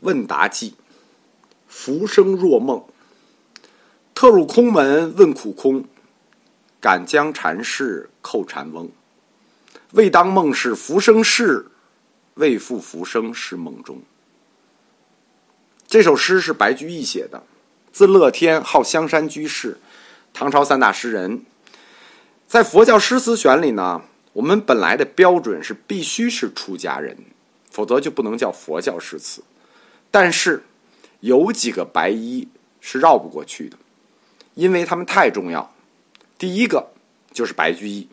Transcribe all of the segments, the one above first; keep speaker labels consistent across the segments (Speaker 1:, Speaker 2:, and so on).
Speaker 1: 问答记，浮生若梦。特入空门问苦空，敢将禅事叩禅翁。未当梦是浮生事，未复浮生是梦中。这首诗是白居易写的，字乐天，号香山居士，唐朝三大诗人。在佛教诗词选里呢，我们本来的标准是必须是出家人，否则就不能叫佛教诗词。但是有几个白衣是绕不过去的，因为他们太重要。第一个就是白居易。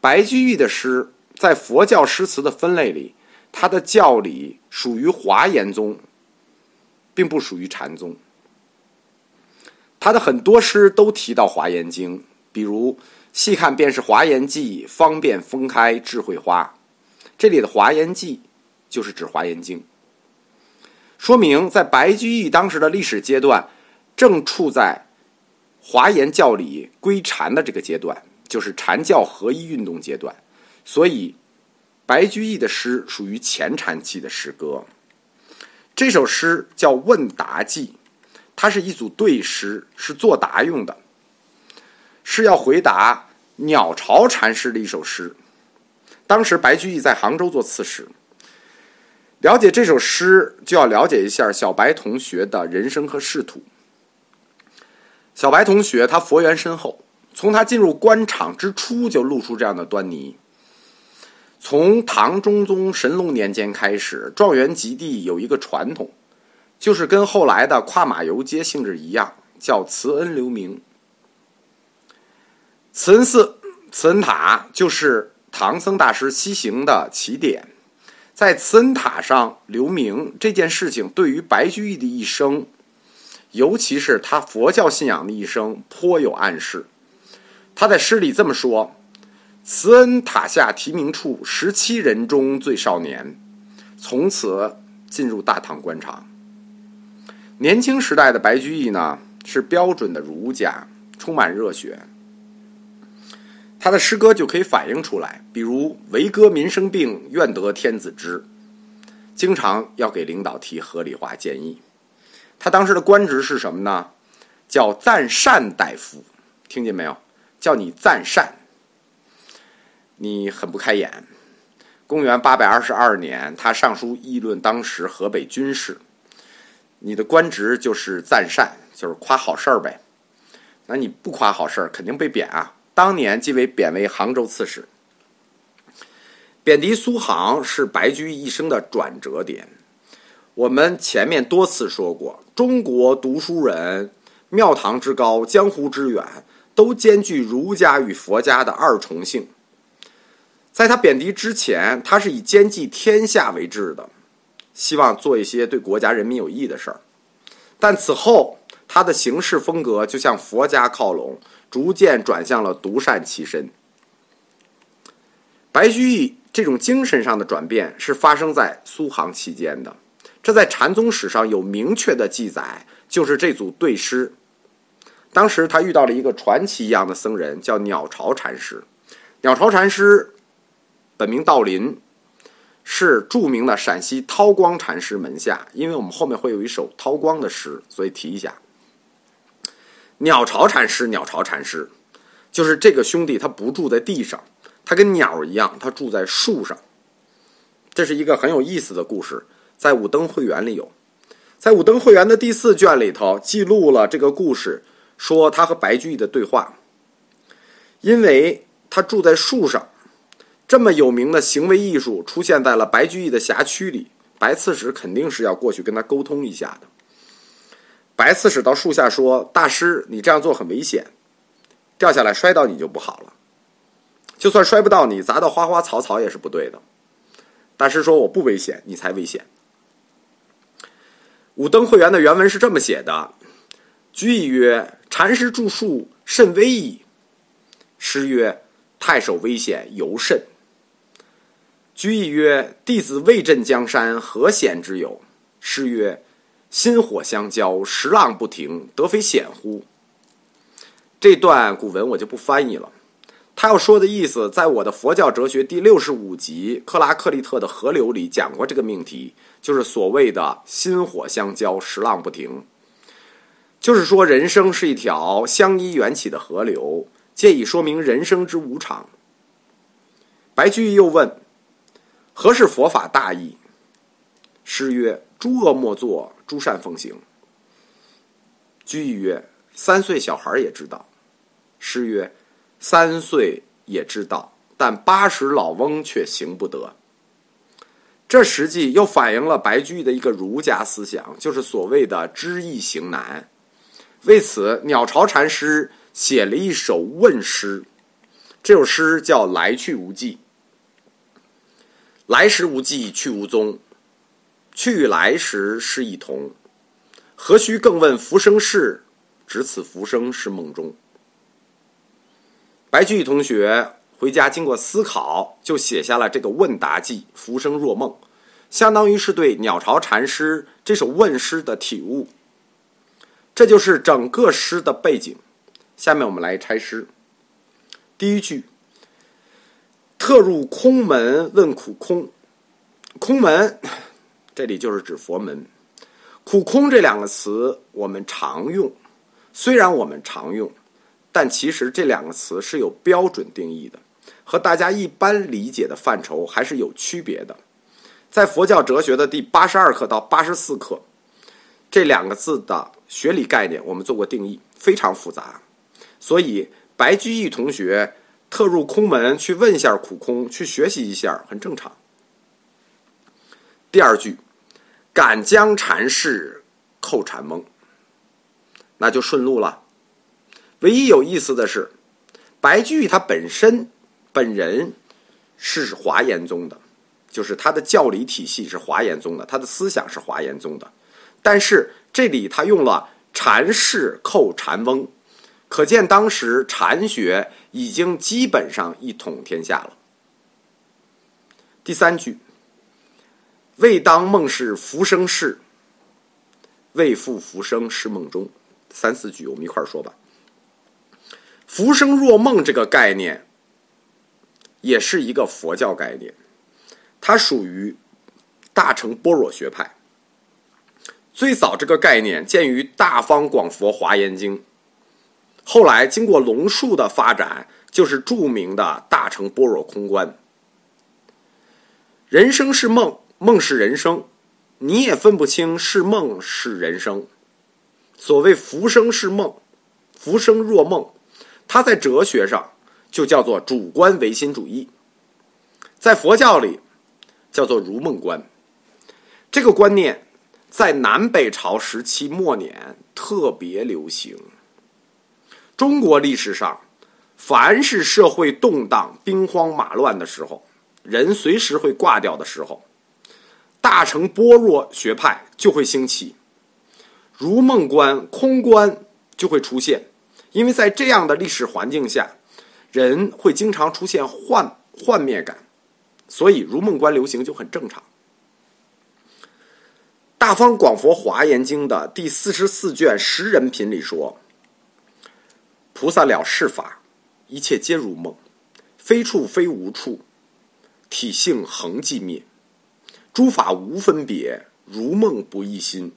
Speaker 1: 白居易的诗在佛教诗词的分类里，他的教理属于华严宗，并不属于禅宗。他的很多诗都提到《华严经》，比如。细看便是《华严记》，方便分开智慧花。这里的《华严记》就是指《华严经》，说明在白居易当时的历史阶段，正处在华严教理归禅的这个阶段，就是禅教合一运动阶段。所以，白居易的诗属于前禅期的诗歌。这首诗叫《问答记》，它是一组对诗，是作答用的，是要回答。鸟巢禅师的一首诗，当时白居易在杭州做刺史。了解这首诗，就要了解一下小白同学的人生和仕途。小白同学他佛缘深厚，从他进入官场之初就露出这样的端倪。从唐中宗神龙年间开始，状元及第有一个传统，就是跟后来的跨马游街性质一样，叫慈恩留名。慈恩寺、慈恩塔就是唐僧大师西行的起点，在慈恩塔上留名这件事情，对于白居易的一生，尤其是他佛教信仰的一生，颇有暗示。他在诗里这么说：“慈恩塔下题名处，十七人中最少年，从此进入大唐官场。”年轻时代的白居易呢，是标准的儒家，充满热血。他的诗歌就可以反映出来，比如“为歌民生病，愿得天子知”，经常要给领导提合理化建议。他当时的官职是什么呢？叫赞善大夫，听见没有？叫你赞善，你很不开眼。公元八百二十二年，他上书议论当时河北军事，你的官职就是赞善，就是夸好事儿呗。那你不夸好事儿，肯定被贬啊。当年即为贬为杭州刺史。贬谪苏杭是白居易一生的转折点。我们前面多次说过，中国读书人庙堂之高，江湖之远，都兼具儒家与佛家的二重性。在他贬谪之前，他是以兼济天下为志的，希望做一些对国家人民有益的事儿。但此后，他的行事风格就向佛家靠拢。逐渐转向了独善其身。白居易这种精神上的转变是发生在苏杭期间的，这在禅宗史上有明确的记载，就是这组对诗。当时他遇到了一个传奇一样的僧人，叫鸟巢禅师。鸟巢禅师本名道林，是著名的陕西韬光禅师门下。因为我们后面会有一首韬光的诗，所以提一下。鸟巢禅师，鸟巢禅师，就是这个兄弟，他不住在地上，他跟鸟一样，他住在树上。这是一个很有意思的故事，在《五灯会元》里有，在《五灯会元》的第四卷里头记录了这个故事，说他和白居易的对话。因为他住在树上，这么有名的行为艺术出现在了白居易的辖区里，白刺史肯定是要过去跟他沟通一下的。白刺史到树下说：“大师，你这样做很危险，掉下来摔到你就不好了。就算摔不到你，砸到花花草草也是不对的。”大师说：“我不危险，你才危险。”《五灯会元》的原文是这么写的：“居易曰：‘禅师著树甚危矣。’诗曰：‘太守危险尤甚。’居易曰：‘弟子未镇江山，何险之有？’诗曰。”薪火相交，石浪不停，得非险乎？这段古文我就不翻译了。他要说的意思，在我的佛教哲学第六十五集《克拉克利特的河流》里讲过这个命题，就是所谓的心火相交，时浪不停。就是说，人生是一条相依缘起的河流，借以说明人生之无常。白居易又问：“何是佛法大义？”诗曰：“诸恶莫作，诸善奉行。”居易曰：“三岁小孩也知道。”诗曰：“三岁也知道，但八十老翁却行不得。”这实际又反映了白居易的一个儒家思想，就是所谓的知易行难。为此，鸟巢禅师写了一首问诗，这首诗叫《来去无迹》。来时无迹，去无踪。去来时是一同，何须更问浮生事？只此浮生是梦中。白居易同学回家经过思考，就写下了这个问答记《浮生若梦》，相当于是对鸟巢禅师这首问诗的体悟。这就是整个诗的背景。下面我们来拆诗。第一句。特入空门问苦空，空门这里就是指佛门。苦空这两个词我们常用，虽然我们常用，但其实这两个词是有标准定义的，和大家一般理解的范畴还是有区别的。在佛教哲学的第八十二课到八十四课，这两个字的学理概念我们做过定义，非常复杂，所以白居易同学。特入空门去问一下苦空，去学习一下，很正常。第二句，敢将禅事扣禅翁，那就顺路了。唯一有意思的是，白居易他本身本人是华严宗的，就是他的教理体系是华严宗的，他的思想是华严宗的。但是这里他用了禅事扣禅翁。可见当时禅学已经基本上一统天下了。第三句，未当梦是浮生事，未复浮生是梦中。三四句我们一块儿说吧。浮生若梦这个概念，也是一个佛教概念，它属于大乘般若学派。最早这个概念见于《大方广佛华严经》。后来经过龙树的发展，就是著名的大乘般若空观。人生是梦，梦是人生，你也分不清是梦是人生。所谓浮生是梦，浮生若梦，它在哲学上就叫做主观唯心主义，在佛教里叫做如梦观。这个观念在南北朝时期末年特别流行。中国历史上，凡是社会动荡、兵荒马乱的时候，人随时会挂掉的时候，大乘般若学派就会兴起，如梦观、空观就会出现。因为在这样的历史环境下，人会经常出现幻幻灭感，所以如梦观流行就很正常。《大方广佛华严经》的第四十四卷十人品里说。菩萨了事法，一切皆如梦，非处非无处，体性恒寂灭，诸法无分别，如梦不异心，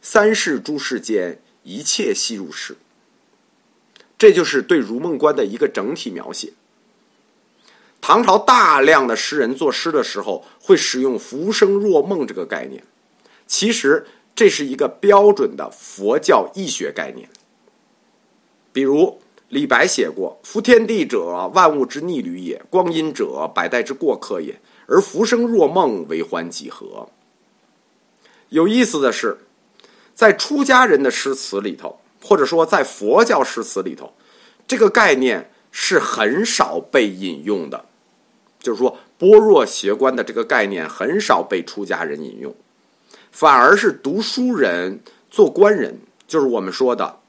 Speaker 1: 三世诸世间，一切悉如是。这就是对如梦观的一个整体描写。唐朝大量的诗人作诗的时候，会使用“浮生若梦”这个概念，其实这是一个标准的佛教义学概念。比如李白写过：“夫天地者，万物之逆旅也；光阴者，百代之过客也。而浮生若梦，为欢几何？”有意思的是，在出家人的诗词里头，或者说在佛教诗词里头，这个概念是很少被引用的。就是说，般若学观的这个概念很少被出家人引用，反而是读书人、做官人，就是我们说的。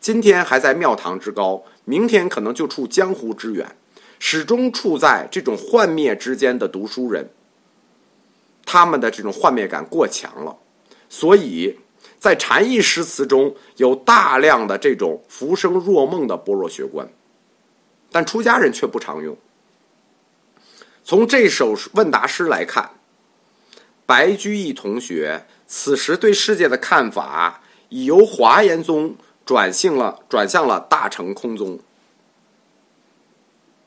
Speaker 1: 今天还在庙堂之高，明天可能就处江湖之远，始终处在这种幻灭之间的读书人，他们的这种幻灭感过强了，所以在禅意诗词中有大量的这种浮生若梦的般若学观。但出家人却不常用。从这首问答诗来看，白居易同学此时对世界的看法已由华严宗转向了转向了大乘空宗。